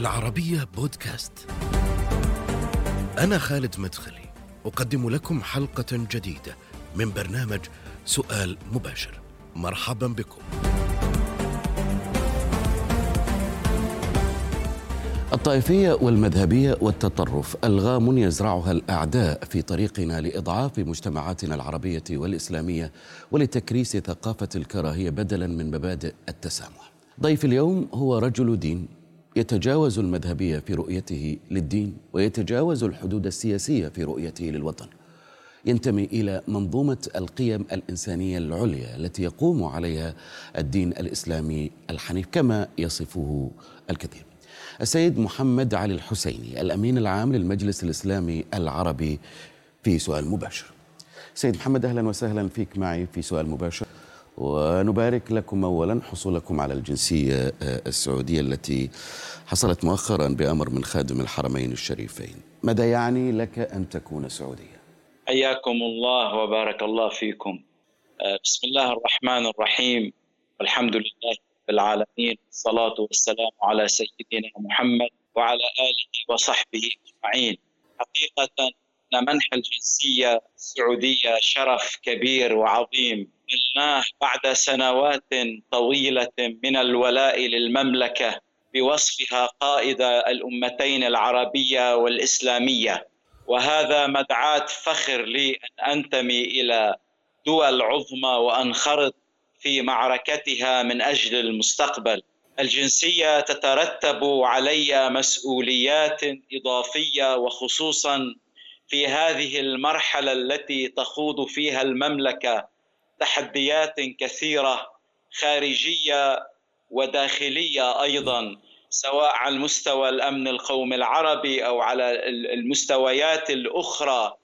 العربية بودكاست. أنا خالد مدخلي، أقدم لكم حلقة جديدة من برنامج سؤال مباشر. مرحبا بكم. الطائفية والمذهبية والتطرف ألغام يزرعها الأعداء في طريقنا لإضعاف مجتمعاتنا العربية والإسلامية ولتكريس ثقافة الكراهية بدلا من مبادئ التسامح. ضيف اليوم هو رجل دين يتجاوز المذهبية في رؤيته للدين ويتجاوز الحدود السياسية في رؤيته للوطن. ينتمي إلى منظومة القيم الإنسانية العليا التي يقوم عليها الدين الإسلامي الحنيف كما يصفه الكثير. السيد محمد علي الحسيني الأمين العام للمجلس الإسلامي العربي في سؤال مباشر. سيد محمد أهلا وسهلا فيك معي في سؤال مباشر ونبارك لكم اولا حصولكم على الجنسية السعودية التي حصلت مؤخرا بأمر من خادم الحرمين الشريفين. ماذا يعني لك أن تكون سعوديا؟ حياكم الله وبارك الله فيكم. بسم الله الرحمن الرحيم والحمد لله رب العالمين والصلاة والسلام على سيدنا محمد وعلى آله وصحبه أجمعين حقيقة أن منح الجنسية السعودية شرف كبير وعظيم نلناه بعد سنوات طويلة من الولاء للمملكة بوصفها قائد الأمتين العربية والإسلامية. وهذا مدعاة فخر لي أن أنتمي إلى دول عظمى وأنخرط في معركتها من أجل المستقبل. الجنسية تترتب علي مسؤوليات إضافية وخصوصا في هذه المرحلة التي تخوض فيها المملكة تحديات كثيرة خارجية وداخلية أيضا سواء على المستوى الأمن القومي العربي أو على المستويات الأخرى.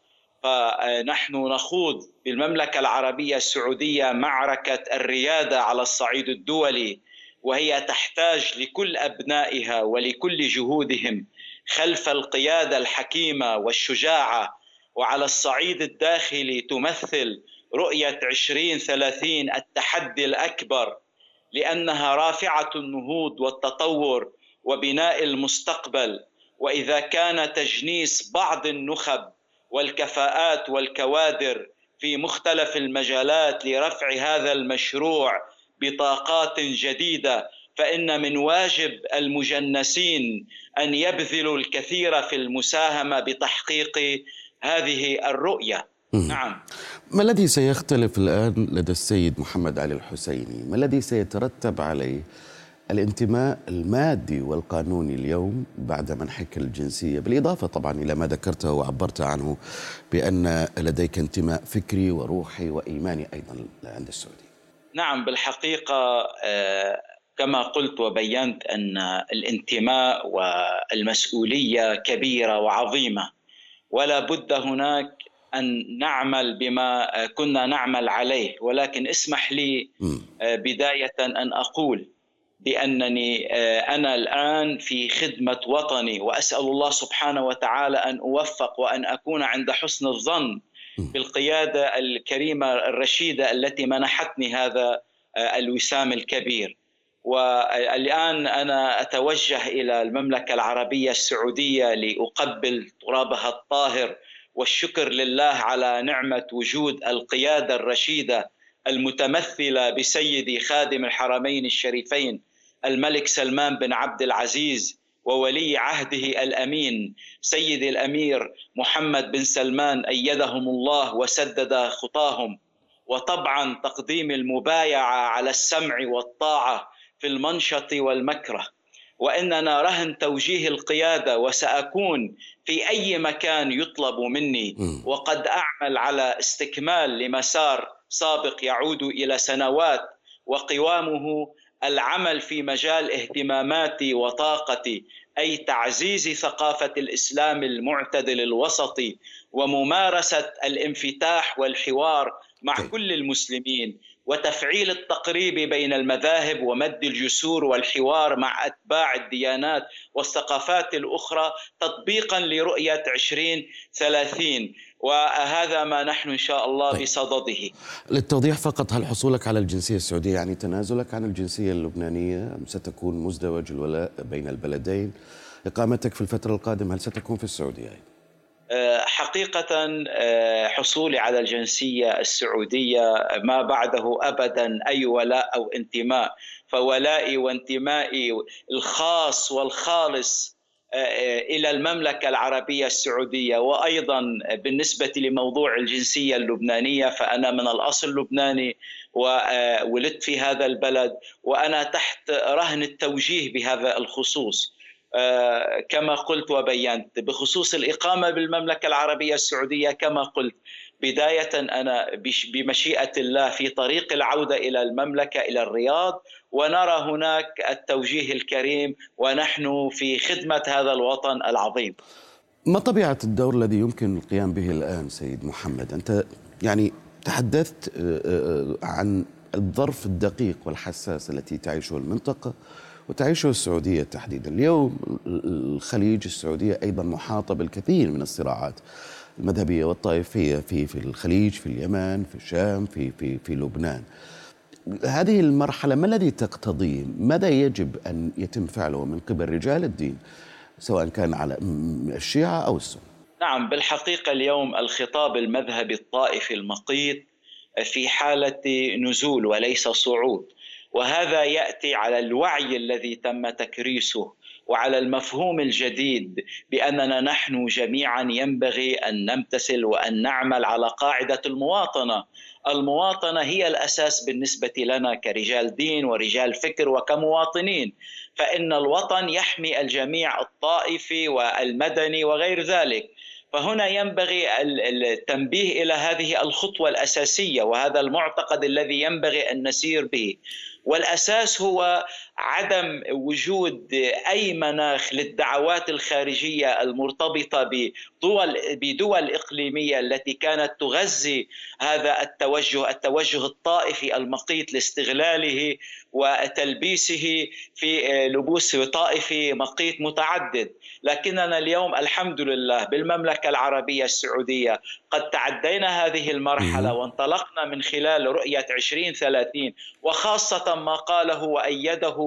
فنحن نخوض بالمملكة العربية السعودية معركة الريادة على الصعيد الدولي وهي تحتاج لكل أبنائها ولكل جهودهم خلف القيادة الحكيمة والشجاعة وعلى الصعيد الداخلي تمثل رؤية 2030 التحدي الأكبر لأنها رافعة النهوض والتطور وبناء المستقبل. وإذا كان تجنيس بعض النخب والكفاءات والكوادر في مختلف المجالات لرفع هذا المشروع بطاقات جديدة فإن من واجب المجنسين أن يبذلوا الكثير في المساهمة بتحقيق هذه الرؤية. نعم. ما الذي سيختلف الآن لدى السيد محمد علي الحسيني؟ ما الذي سيترتب عليه الانتماء المادي والقانوني اليوم بعد منحك الجنسية؟ بالإضافة طبعا إلى ما ذكرته وعبرت عنه بأن لديك انتماء فكري وروحي وإيماني أيضا عند السعودية نعم بالحقيقة كما قلت وبينت أن الانتماء والمسؤولية كبيرة وعظيمة. ولا بد هناك أن نعمل بما كنا نعمل عليه ولكن اسمح لي بداية أن أقول بأنني أنا الآن في خدمة وطني وأسأل الله سبحانه وتعالى أن أوفق وأن أكون عند حسن الظن بالقيادة الكريمة الرشيدة التي منحتني هذا الوسام الكبير. والآن أنا أتوجه إلى المملكة العربية السعودية لأقبل ترابها الطاهر والشكر لله على نعمة وجود القيادة الرشيدة المتمثلة بسيدي خادم الحرمين الشريفين الملك سلمان بن عبد العزيز وولي عهده الأمين سيدي الأمير محمد بن سلمان أيدهم الله وسدد خطاهم. وطبعا تقديم المبايعة على السمع والطاعة في المنشط والمكره. وإننا رهن توجيه القيادة وسأكون في أي مكان يطلب مني. وقد أعمل على استكمال لمسار سابق يعود إلى سنوات وقوامه العمل في مجال اهتماماتي وطاقتي أي تعزيز ثقافة الإسلام المعتدل الوسطي وممارسة الانفتاح والحوار مع كل المسلمين. وتفعيل التقريب بين المذاهب ومد الجسور والحوار مع أتباع الديانات والثقافات الأخرى تطبيقا لرؤية 2030 وهذا ما نحن إن شاء الله طيب. بصدده. للتوضيح فقط هل حصولك على الجنسية السعودية يعني تنازلك عن الجنسية اللبنانية أم ستكون مزدوج الولاء بين البلدين إقامتك في الفترة القادمة هل ستكون في السعودية؟ آه، حقيقة آه، حصولي على الجنسية السعودية ما بعده أبدا أي ولاء أو انتماء. فولائي وانتمائي الخاص والخالص آه، إلى المملكة العربية السعودية. وأيضا بالنسبة لموضوع الجنسية اللبنانية فأنا من الأصل لبناني وولدت في هذا البلد. وأنا تحت رهن التوجيه بهذا الخصوص. آه، كما قلت وبينت بخصوص الإقامة بالمملكة العربية السعودية كما قلت بداية أنا بمشيئة الله في طريق العودة إلى المملكة إلى الرياض ونرى هناك التوجيه الكريم ونحن في خدمة هذا الوطن العظيم. ما طبيعة الدور الذي يمكن القيام به الآن سيد محمد؟ أنت يعني تحدثت آه، آه، عن الظرف الدقيق والحساس التي تعيشه المنطقة وتعيشه السعودية تحديدا. اليوم الخليج السعودية أيضا محاطة بالكثير من الصراعات المذهبية والطائفية في في الخليج في اليمن في الشام في في في لبنان. هذه المرحلة ما الذي تقتضيه ماذا يجب أن يتم فعله من قبل رجال الدين سواء كان على الشيعة أو السنة؟ نعم بالحقيقة اليوم الخطاب المذهبي الطائفي المقيت في حالة نزول وليس صعود. وهذا يأتي على الوعي الذي تم تكريسه وعلى المفهوم الجديد بأننا نحن جميعا ينبغي أن نمتثل وأن نعمل على قاعدة المواطنة. المواطنة هي الأساس بالنسبة لنا كرجال دين ورجال فكر وكمواطنين فإن الوطن يحمي الجميع الطائفي والمدني وغير ذلك. فهنا ينبغي التنبيه إلى هذه الخطوة الأساسية وهذا المعتقد الذي ينبغي أن نسير به. والأساس هو عدم وجود أي مناخ للدعوات الخارجية المرتبطة بدول بدول إقليمية التي كانت تغذي هذا التوجه التوجه الطائفي المقيت لاستغلاله وتلبيسه في لبوس طائفي مقيت متعدد. لكننا اليوم الحمد لله بالمملكة العربية السعودية قد تعدينا هذه المرحلة وانطلقنا من خلال رؤية 2030 وخاصة ما قاله وأيده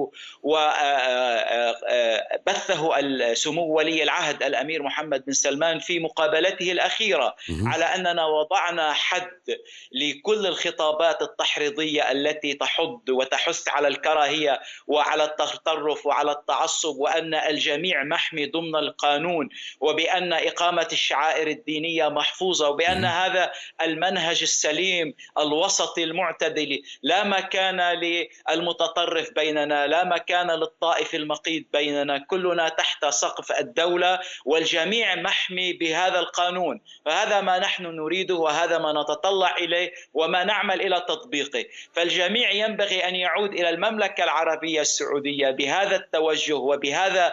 وبثه سمو ولي العهد الأمير محمد بن سلمان في مقابلته الأخيرة على أننا وضعنا حد لكل الخطابات التحريضية التي تحض وتحث على الكراهية وعلى التطرف وعلى التعصب وأن الجميع محمي ضمن القانون وبأن إقامة الشعائر الدينية محفوظة وبأن هذا المنهج السليم الوسطي المعتدل لا مكان للمتطرف بيننا لا مكان للطائف المقيت بيننا كلنا تحت سقف الدولة والجميع محمي بهذا القانون. فهذا ما نحن نريده وهذا ما نتطلع إليه وما نعمل إلى تطبيقه. فالجميع ينبغي أن يعود إلى المملكة العربية السعودية بهذا التوجه وبهذا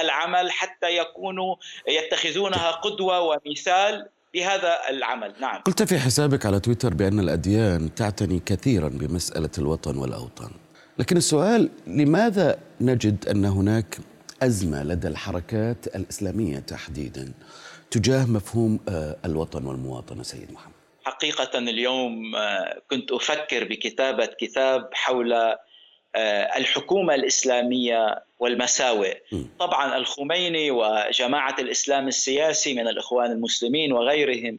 العمل حتى يكونوا يتخذونها قدوة ومثال بهذا العمل. نعم. قلت في حسابك على تويتر بأن الأديان تعتني كثيرا بمسألة الوطن والأوطان. لكن السؤال لماذا نجد أن هناك أزمة لدى الحركات الإسلامية تحديدا تجاه مفهوم آه، الوطن والمواطنة سيد محمد؟ حقيقة اليوم آه، كنت أفكر بكتابة كتاب حول آه، الحكومة الإسلامية والمساوئ. طبعا الخميني وجماعة الإسلام السياسي من الإخوان المسلمين وغيرهم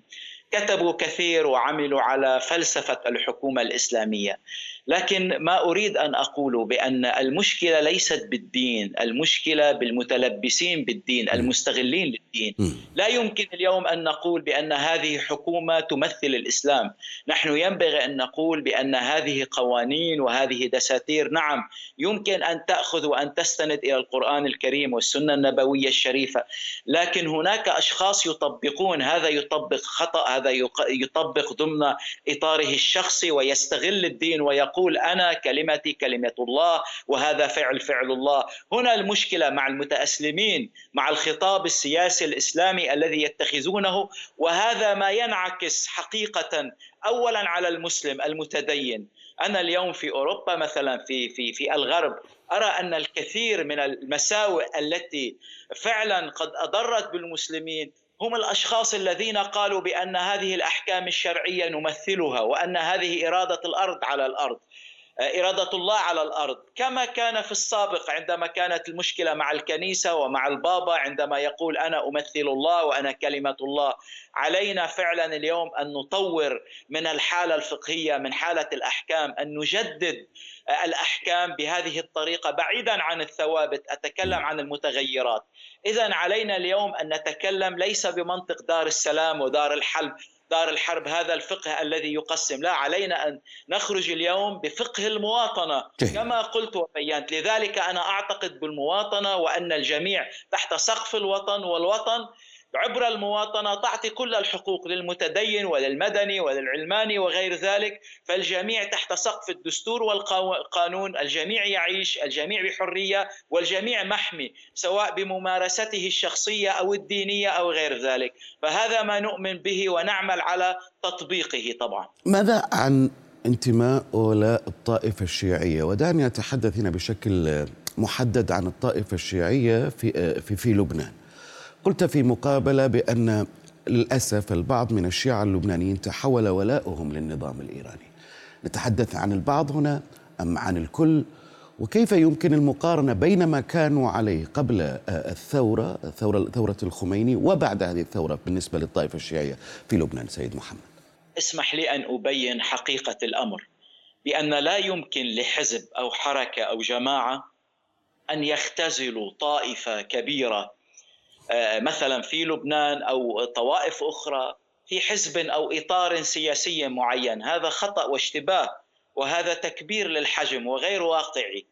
كتبوا كثير وعملوا على فلسفة الحكومة الإسلامية. لكن ما أريد أن أقول بأن المشكلة ليست بالدين، المشكلة بالمتلبسين بالدين، المستغلين للدين. لا يمكن اليوم أن نقول بأن هذه حكومة تمثل الإسلام، نحن ينبغي أن نقول بأن هذه قوانين وهذه دساتير، نعم يمكن أن تأخذ وأن تستند إلى القرآن الكريم والسنة النبوية الشريفة، لكن هناك أشخاص يطبقون. هذا يطبق خطأ، هذا يطبق ضمن إطاره الشخصي ويستغل الدين ويقول يقول أنا كلمتي كلمة الله وهذا فعل فعل الله. هنا المشكلة مع المتأسلمين مع الخطاب السياسي الإسلامي الذي يتخذونه وهذا ما ينعكس حقيقة اولا على المسلم المتدين. أنا اليوم في أوروبا مثلا في في في الغرب أرى أن الكثير من المساوئ التي فعلا قد أضرت بالمسلمين هم الأشخاص الذين قالوا بأن هذه الأحكام الشرعية نمثلها وأن هذه إرادة الأرض على الأرض. إرادة الله على الأرض. كما كان في السابق عندما كانت المشكلة مع الكنيسة ومع البابا عندما يقول أنا أمثل الله وأنا كلمة الله علينا فعلا اليوم أن نطور من الحالة الفقهية من حالة الأحكام أن نجدد الأحكام بهذه الطريقة بعيدا عن الثوابت أتكلم عن المتغيرات. إذا علينا اليوم أن نتكلم ليس بمنطق دار السلام ودار الحلب دار الحرب هذا الفقه الذي يقسم. لا علينا أن نخرج اليوم بفقه المواطنة كما قلت وبينت. لذلك أنا أعتقد بالمواطنة وأن الجميع تحت سقف الوطن والوطن عبر المواطنة تعطي كل الحقوق للمتدين وللمدني وللعلماني وغير ذلك فالجميع تحت سقف الدستور والقانون الجميع يعيش الجميع بحرية والجميع محمي سواء بممارسته الشخصية أو الدينية أو غير ذلك. فهذا ما نؤمن به ونعمل على تطبيقه طبعا. ماذا عن انتماء ولاء الطائفة الشيعية؟ ودعني أتحدث هنا بشكل محدد عن الطائفة الشيعية في في في لبنان. قلت في مقابلة بأن للأسف البعض من الشيعة اللبنانيين تحول ولاؤهم للنظام الإيراني. نتحدث عن البعض هنا أم عن الكل؟ وكيف يمكن المقارنة بين ما كانوا عليه قبل الثورة ثوره ثورة الخميني وبعد هذه الثورة بالنسبة للطائفة الشيعية في لبنان سيد محمد. اسمح لي أن أبين حقيقة الأمر بأن لا يمكن لحزب أو حركة أو جماعة أن يختزلوا طائفة كبيرة آه، مثلا في لبنان أو طوائف أخرى في حزب أو إطار سياسي معين. هذا خطأ واشتباه وهذا تكبير للحجم وغير واقعي.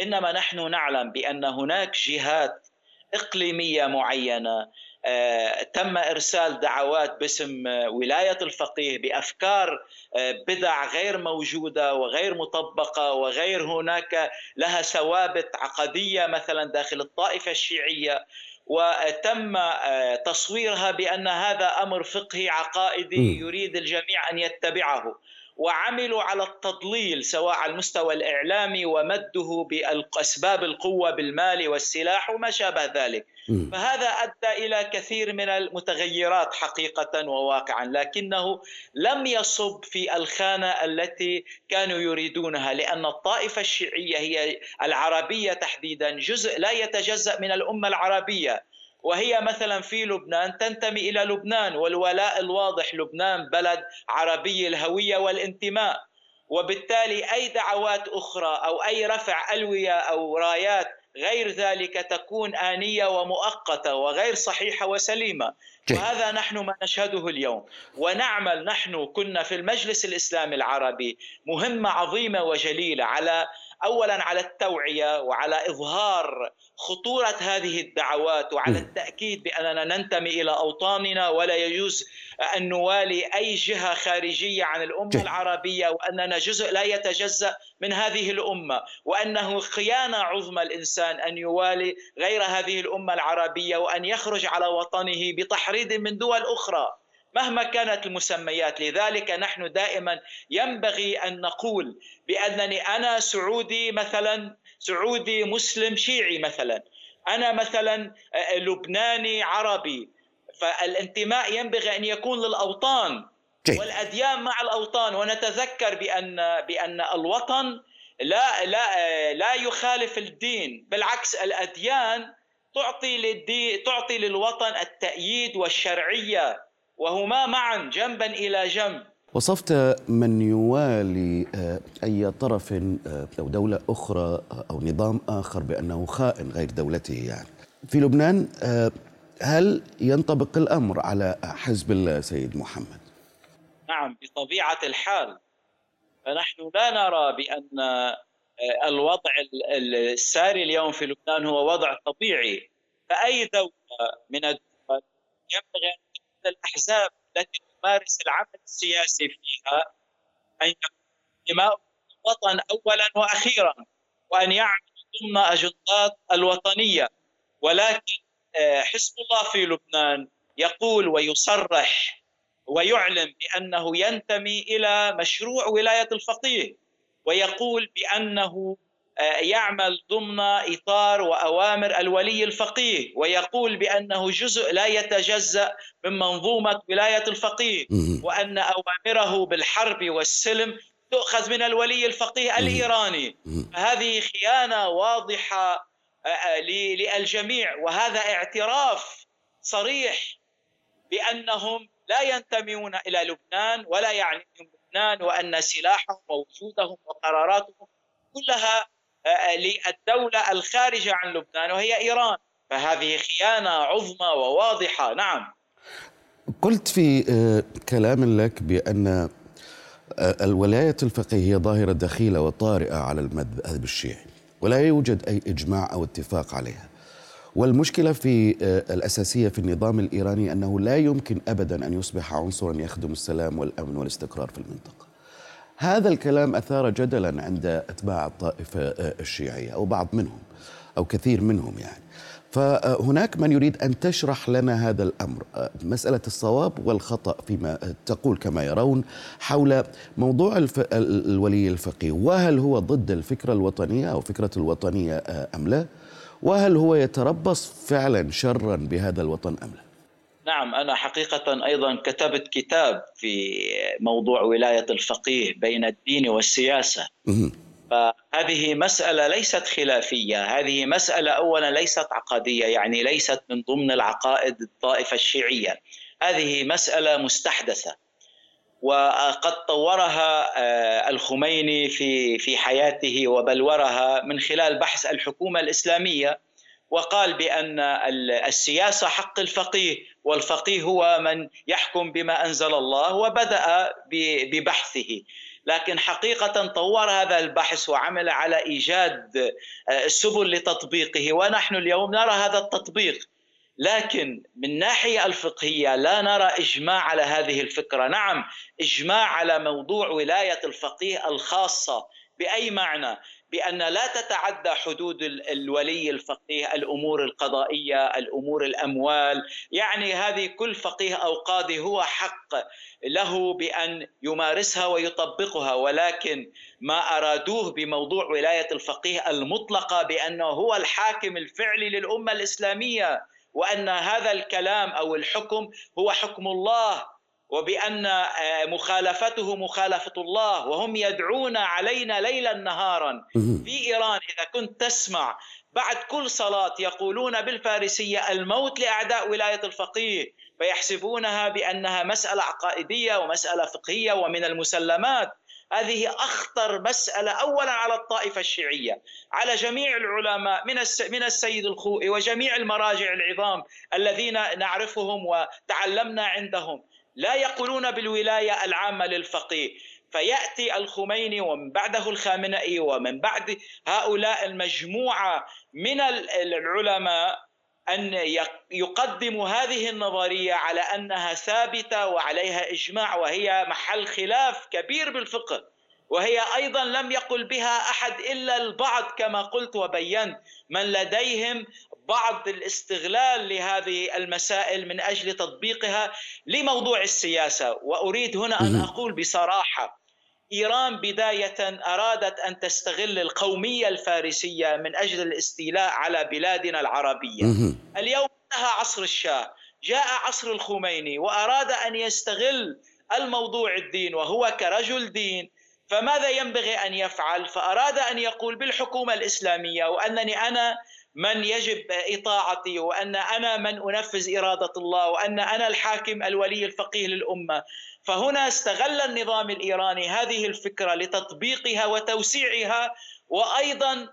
إنما نحن نعلم بأن هناك جهات إقليمية معينة آه، تم إرسال دعوات باسم ولاية الفقيه بأفكار آه، بدع غير موجودة وغير مطبقة وغير هناك لها ثوابت عقدية مثلا داخل الطائفة الشيعية. وتم آه، تصويرها بأن هذا أمر فقهي عقائدي يريد الجميع أن يتبعه. وعملوا على التضليل سواء على المستوى الإعلامي ومده بأسباب القوة بالمال والسلاح وما شابه ذلك. فهذا أدى إلى كثير من المتغيرات حقيقة وواقعا لكنه لم يصب في الخانة التي كانوا يريدونها لأن الطائفة الشيعية هي العربية تحديدا جزء لا يتجزأ من الأمة العربية. وهي مثلا في لبنان تنتمي إلى لبنان والولاء الواضح لبنان بلد عربي الهوية والانتماء. وبالتالي أي دعوات أخرى أو أي رفع ألوية أو رايات غير ذلك تكون آنية ومؤقتة وغير صحيحة وسليمة. وهذا نحن ما نشهده اليوم. ونعمل نحن كنا في المجلس الإسلامي العربي مهمة عظيمة وجليلة على اولا على التوعية وعلى إظهار خطورة هذه الدعوات وعلى التأكيد بأننا ننتمي إلى أوطاننا ولا يجوز أن نوالي أي جهة خارجية عن الأمة العربية وأننا جزء لا يتجزأ من هذه الأمة وأنه خيانة عظمى الإنسان أن يوالي غير هذه الأمة العربية وأن يخرج على وطنه بتحريض من دول أخرى. مهما كانت المسميات. لذلك نحن دائما ينبغي أن نقول بأنني أنا سعودي مثلا سعودي مسلم شيعي مثلا. أنا مثلا آه، لبناني عربي. فالانتماء ينبغي أن يكون للأوطان. والأديان مع الأوطان. ونتذكر بأن بأن الوطن لا لا آه، لا يخالف الدين. بالعكس الأديان تعطي للدين تعطي للوطن التأييد والشرعية. وهما معا جنبا إلى جنب. وصفت من يوالي آه، أي طرف آه، أو دولة أخرى آه، أو نظام آخر بأنه خائن غير دولته يعني. في لبنان هل ينطبق الأمر على حزب الله سيد محمد؟ نعم بطبيعة الحال. فنحن لا نرى بأن الوضع الساري اليوم في لبنان هو وضع طبيعي. فأي دولة من الدول ينبغي أن الأحزاب التي تمارس العمل السياسي فيها أن يكون الوطن أولا وأخيرا وأن يعمل ضمن أجندات الوطنية. ولكن آه، حزب الله في لبنان يقول ويصرح ويعلن بأنه ينتمي إلى مشروع ولاية الفقيه ويقول بأنه يعمل ضمن إطار وأوامر الولي الفقيه ويقول بأنه جزء لا يتجزأ من منظومة ولاية الفقيه وأن أوامره بالحرب والسلم تؤخذ من الولي الفقيه الإيراني. هذه خيانة واضحة للجميع وهذا اعتراف صريح بأنهم لا ينتمون إلى لبنان ولا يعنيهم لبنان وأن سلاحهم ووجودهم وقراراتهم كلها للدولة الخارجة عن لبنان وهي إيران. فهذه خيانة عظمى وواضحة. نعم. قلت في كلام لك بأن الولاية الفقهية ظاهرة دخيلة وطارئة على المذهب الشيعي ولا يوجد أي إجماع أو اتفاق عليها. والمشكلة في الأساسية في النظام الإيراني أنه لا يمكن أبدا أن يصبح عنصرا يخدم السلام والأمن والاستقرار في المنطقة. هذا الكلام أثار جدلا عند أتباع الطائفة الشيعية أو بعض منهم أو كثير منهم يعني. فهناك من يريد أن تشرح لنا هذا الأمر. مسألة الصواب والخطأ فيما تقول كما يرون حول موضوع الف... الولي الفقيه. وهل هو ضد الفكرة الوطنية أو فكرة الوطنية أم لا؟ وهل هو يتربص فعلا شرا بهذا الوطن أم لا؟ نعم أنا حقيقة أيضا كتبت كتاب في موضوع ولاية الفقيه بين الدين والسياسة. فهذه مسألة ليست خلافية هذه مسألة أولا ليست عقدية يعني ليست من ضمن العقائد الطائفة الشيعية. هذه مسألة مستحدثة وقد طورها الخميني في في حياته وبلورها من خلال بحث الحكومة الإسلامية. وقال بأن السياسة حق الفقيه والفقيه هو من يحكم بما أنزل الله وبدأ ببحثه. لكن حقيقة طور هذا البحث وعمل على إيجاد سبل لتطبيقه ونحن اليوم نرى هذا التطبيق. لكن من ناحية الفقهية لا نرى إجماع على هذه الفكرة. نعم إجماع على موضوع ولاية الفقيه الخاصة. بأي معنى؟ بأن لا تتعدى حدود الولي الفقيه الأمور القضائية الأمور الأموال. يعني هذه كل فقيه أو قاضي هو حق له بأن يمارسها ويطبقها. ولكن ما أرادوه بموضوع ولاية الفقيه المطلقة بأنه هو الحاكم الفعلي للأمة الإسلامية وأن هذا الكلام أو الحكم هو حكم الله وبأن مخالفته مخالفة الله وهم يدعون علينا ليلا نهارا. في إيران إذا كنت تسمع بعد كل صلاة يقولون بالفارسية الموت لأعداء ولاية الفقيه فيحسبونها بأنها مسألة عقائدية ومسألة فقهية ومن المسلمات. هذه أخطر مسألة اولا على الطائفة الشيعية. على جميع العلماء من من السيد الخوئي وجميع المراجع العظام الذين نعرفهم وتعلمنا عندهم. لا يقولون بالولاية العامة للفقيه. فيأتي الخميني ومن بعده الخامنئي ومن بعد هؤلاء المجموعة من العلماء أن يقدموا هذه النظرية على أنها ثابتة وعليها إجماع وهي محل خلاف كبير بالفقه. وهي أيضا لم يقل بها أحد إلا البعض كما قلت وبينت. من لديهم بعض الاستغلال لهذه المسائل من أجل تطبيقها لموضوع السياسة. وأريد هنا أن أقول بصراحة إيران بداية أرادت أن تستغل القومية الفارسية من أجل الاستيلاء على بلادنا العربية. اليوم انتهى عصر الشاه. جاء عصر الخميني وأراد أن يستغل الموضوع الدين وهو كرجل دين فماذا ينبغي أن يفعل؟ فأراد أن يقول بالحكومة الإسلامية وأنني أنا من يجب إطاعتي وأن أنا من أنفذ إرادة الله وأن أنا الحاكم الولي الفقيه للأمة. فهنا استغل النظام الإيراني هذه الفكرة لتطبيقها وتوسيعها وأيضا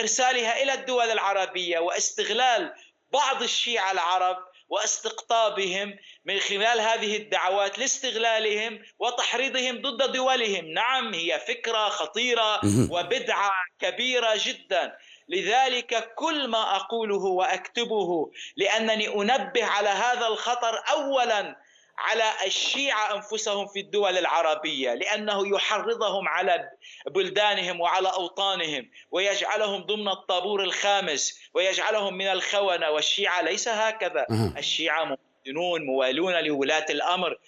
إرسالها إلى الدول العربية واستغلال بعض الشيعة العرب واستقطابهم من خلال هذه الدعوات لاستغلالهم وتحريضهم ضد دولهم. نعم هي فكرة خطيرة وبدعة كبيرة جدا. لذلك كل ما أقوله وأكتبه لأنني أنبه على هذا الخطر اولا على الشيعة أنفسهم في الدول العربية لأنه يحرضهم على بلدانهم وعلى أوطانهم ويجعلهم ضمن الطابور الخامس ويجعلهم من الخونة. والشيعة ليس هكذا. الشيعة مواطنون موالون لولاة الأمر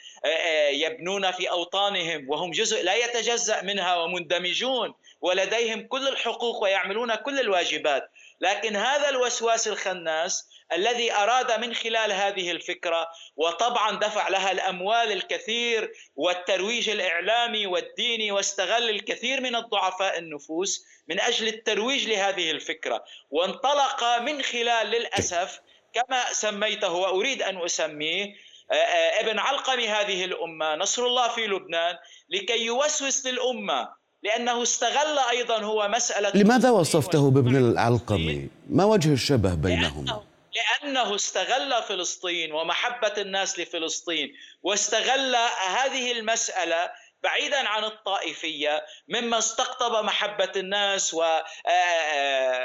يبنون في أوطانهم وهم جزء لا يتجزأ منها ومندمجون ولديهم كل الحقوق ويعملون كل الواجبات. لكن هذا الوسواس الخناس الذي أراد من خلال هذه الفكرة وطبعا دفع لها الأموال الكثير والترويج الإعلامي والديني واستغل الكثير من الضعفاء النفوس من أجل الترويج لهذه الفكرة. وانطلق من خلال للأسف كما سميته وأريد أن أسميه آه، آه، ابن علقم هذه الأمة نصر الله في لبنان لكي يوسوس للأمة لأنه استغل أيضا هو مسألة لماذا وصفته بابن العلقمي؟ ما وجه الشبه بينهما؟ لأنه استغل فلسطين ومحبة الناس لفلسطين واستغل هذه المسألة بعيدا عن الطائفية مما استقطب محبة الناس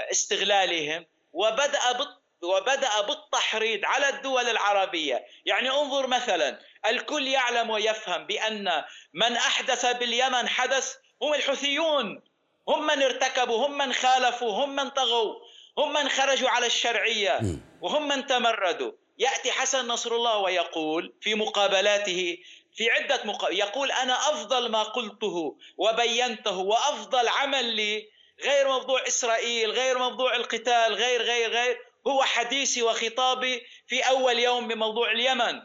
واستغلالهم وبدأ وبدأ بالتحريض على الدول العربية يعني انظر مثلا الكل يعلم ويفهم بأن من أحدث باليمن حدث هم الحوثيون هم من ارتكبوا هم من خالفوا هم من طغوا هم من خرجوا على الشرعية وهم من تمردوا. يأتي حسن نصر الله ويقول في مقابلاته في عدة مقابل يقول أنا أفضل ما قلته وبينته وأفضل عمل لي غير موضوع إسرائيل غير موضوع القتال غير غير غير هو حديثي وخطابي في أول يوم بموضوع اليمن.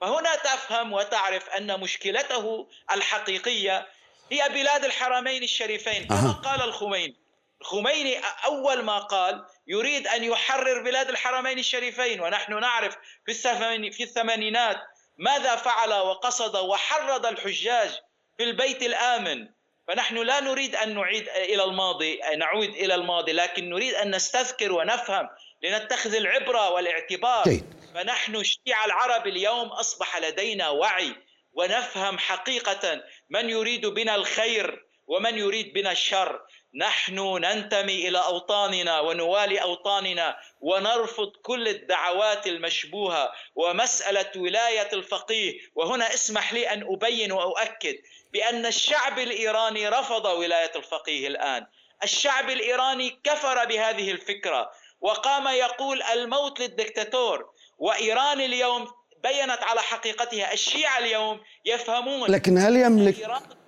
فهنا تفهم وتعرف أن مشكلته الحقيقية هي بلاد الحرمين الشريفين كما قال الخميني. الخميني أول ما قال يريد أن يحرر بلاد الحرمين الشريفين ونحن نعرف في في الثمانينات ماذا فعل وقصد وحرض الحجاج في البيت الآمن. فنحن لا نريد أن نعيد إلى الماضي نعود إلى الماضي لكن نريد أن نستذكر ونفهم لنتخذ المبرة والاعتبار. فنحن الشيعة العرب اليوم أصبح لدينا وعي ونفهم حقيقة من يريد بنا الخير ومن يريد بنا الشر. نحن ننتمي إلى أوطاننا ونوالي أوطاننا ونرفض كل الدعوات المشبوهة ومسألة ولاية الفقيه. وهنا اسمح لي أن أبين وأؤكد بأن الشعب الإيراني رفض ولاية الفقيه الآن. الشعب الإيراني كفر بهذه الفكرة وقام يقول الموت للدكتاتور. وإيران اليوم بينت على حقيقتها. الشيعة اليوم يفهمون لكن هل يملك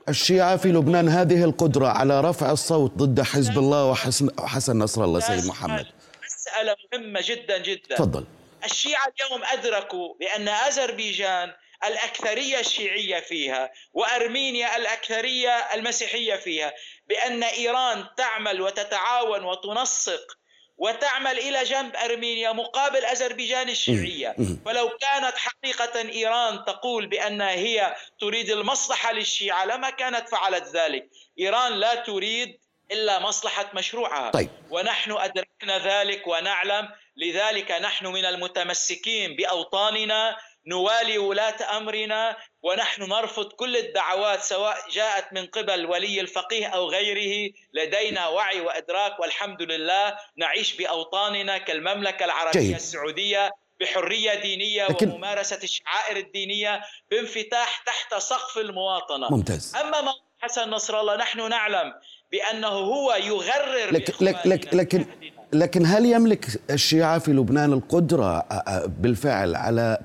الشيعة في لبنان هذه القدرة على رفع الصوت ضد حزب الله وحسن, وحسن نصر الله سيد محمد؟ مسألة مهمة جدا جدا. تفضل. الشيعة اليوم أدركوا بأن أذربيجان الأكثرية الشيعية فيها وأرمينيا الأكثرية المسيحية فيها بأن إيران تعمل وتتعاون وتنسق وتعمل إلى جنب أرمينيا مقابل اذربيجان الشيعية. فلو كانت حقيقة إيران تقول بانها هي تريد المصلحة للشيعة لما كانت فعلت ذلك. إيران لا تريد إلا مصلحة مشروعها. طيب. ونحن أدركنا ذلك ونعلم. لذلك نحن من المتمسكين بأوطاننا نوالي ولاة أمرنا ونحن نرفض كل الدعوات سواء جاءت من قبل ولي الفقيه أو غيره. لدينا وعي وإدراك والحمد لله. نعيش بأوطاننا كالمملكة العربية جيد. السعودية بحرية دينية لكن... وممارسة الشعائر الدينية بانفتاح تحت سقف المواطنة. ممتاز. أما ما حسن نصر الله نحن نعلم بأنه هو يغرر لك لك لك لكن لكن هل يملك الشيعة في لبنان القدرة بالفعل على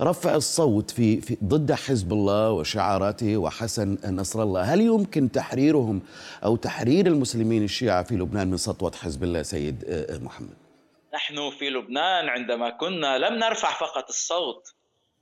رفع الصوت في, في ضد حزب الله وشعاراته وحسن نصر الله. هل يمكن تحريرهم أو تحرير المسلمين الشيعة في لبنان من سطوة حزب الله سيد آه، آه، محمد؟ نحن في لبنان عندما كنا لم نرفع فقط الصوت.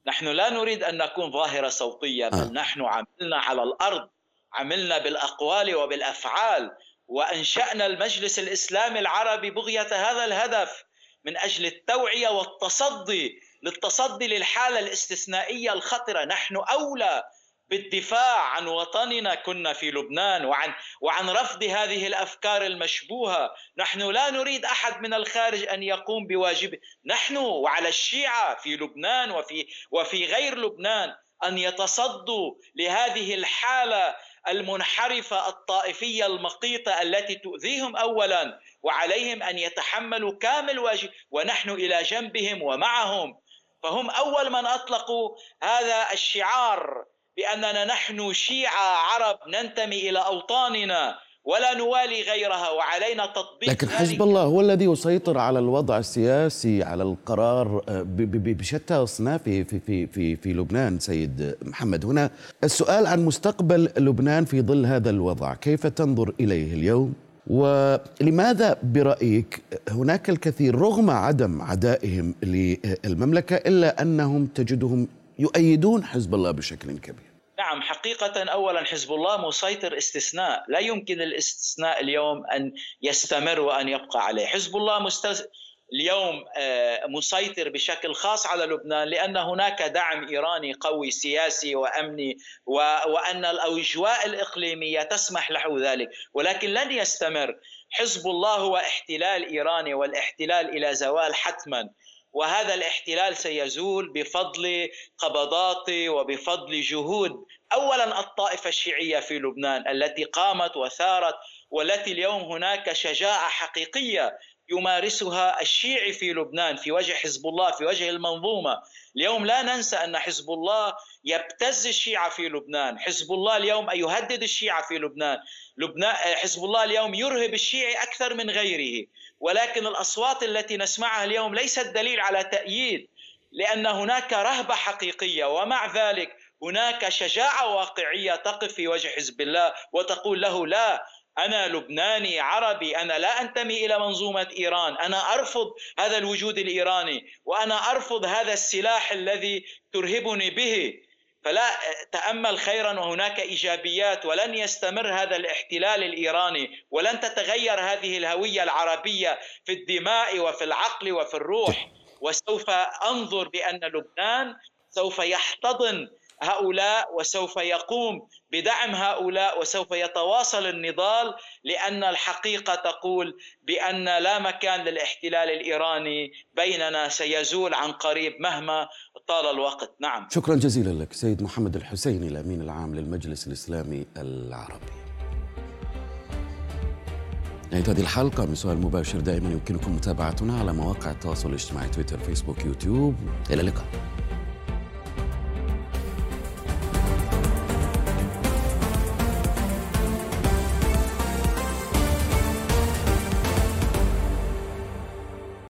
نحن لا نريد أن نكون ظاهرة صوتية بل آه. نحن عملنا على الأرض عملنا بالأقوال وبالأفعال وأنشأنا المجلس الإسلامي العربي بغية هذا الهدف من أجل التوعية والتصدي للتصدي للحالة الاستثنائية الخطرة. نحن أولى بالدفاع عن وطننا كنا في لبنان وعن وعن رفض هذه الأفكار المشبوهة، نحن لا نريد أحد من الخارج أن يقوم بواجبه، نحن وعلى الشيعة في لبنان وفي وفي غير لبنان أن يتصدوا لهذه الحالة المنحرفة الطائفية المقيتة التي تؤذيهم اولا وعليهم أن يتحملوا كامل واجب ونحن إلى جنبهم ومعهم فهم أول من أطلقوا هذا الشعار بأننا نحن شيعة عرب ننتمي إلى أوطاننا ولا نوالي غيرها وعلينا تطبيق لكن حزب الله هو الذي يسيطر على الوضع السياسي على القرار آه، بشتى أصنافه في في في في لبنان سيد محمد. هنا السؤال عن مستقبل لبنان في ظل هذا الوضع كيف تنظر إليه اليوم؟ ولماذا برأيك هناك الكثير رغم عدم عدائهم للمملكة إلا أنهم تجدهم يؤيدون حزب الله بشكل كبير؟ نعم حقيقة أولا حزب الله مسيطر استثناء. لا يمكن الاستثناء اليوم أن يستمر وأن يبقى عليه. حزب الله مستث... اليوم آه، مسيطر بشكل خاص على لبنان لأن هناك دعم إيراني قوي سياسي وأمني وأن الأجواء الإقليمية تسمح له ذلك. ولكن لن يستمر حزب الله هو احتلال إيراني والاحتلال إلى زوال حتما. وهذا الاحتلال سيزول بفضل قبضات وبفضل جهود اولا الطائفة الشيعية في لبنان التي قامت وثارت والتي اليوم هناك شجاعة حقيقية يمارسها الشيعي في لبنان في وجه حزب الله في وجه المنظومة. اليوم لا ننسى أن حزب الله يبتز الشيعة في لبنان. حزب الله اليوم يهدد الشيعة في لبنان. لبنان حزب الله اليوم يرهب الشيعي أكثر من غيره. ولكن الأصوات التي نسمعها اليوم ليست دليل على تأييد لأن هناك رهبة حقيقية. ومع ذلك هناك شجاعة واقعية تقف في وجه حزب الله وتقول له لا أنا لبناني عربي أنا لا أنتمي إلى منظومة إيران. أنا أرفض هذا الوجود الإيراني وأنا أرفض هذا السلاح الذي ترهبني به. فلا تأمل خيرا وهناك إيجابيات ولن يستمر هذا الاحتلال الإيراني ولن تتغير هذه الهوية العربية في الدماء وفي العقل وفي الروح. وسوف أنظر بأن لبنان سوف يحتضن هؤلاء وسوف يقوم بدعم هؤلاء وسوف يتواصل النضال لأن الحقيقة تقول بأن لا مكان للاحتلال الإيراني بيننا سيزول عن قريب مهما طال الوقت. نعم. شكرا جزيلا لك سيد محمد الحسيني الأمين العام للمجلس الإسلامي العربي. نهاية هذه الحلقة من سؤال مباشر دائما يمكنكم متابعتنا على مواقع التواصل الاجتماعي تويتر فيسبوك يوتيوب. إلى اللقاء.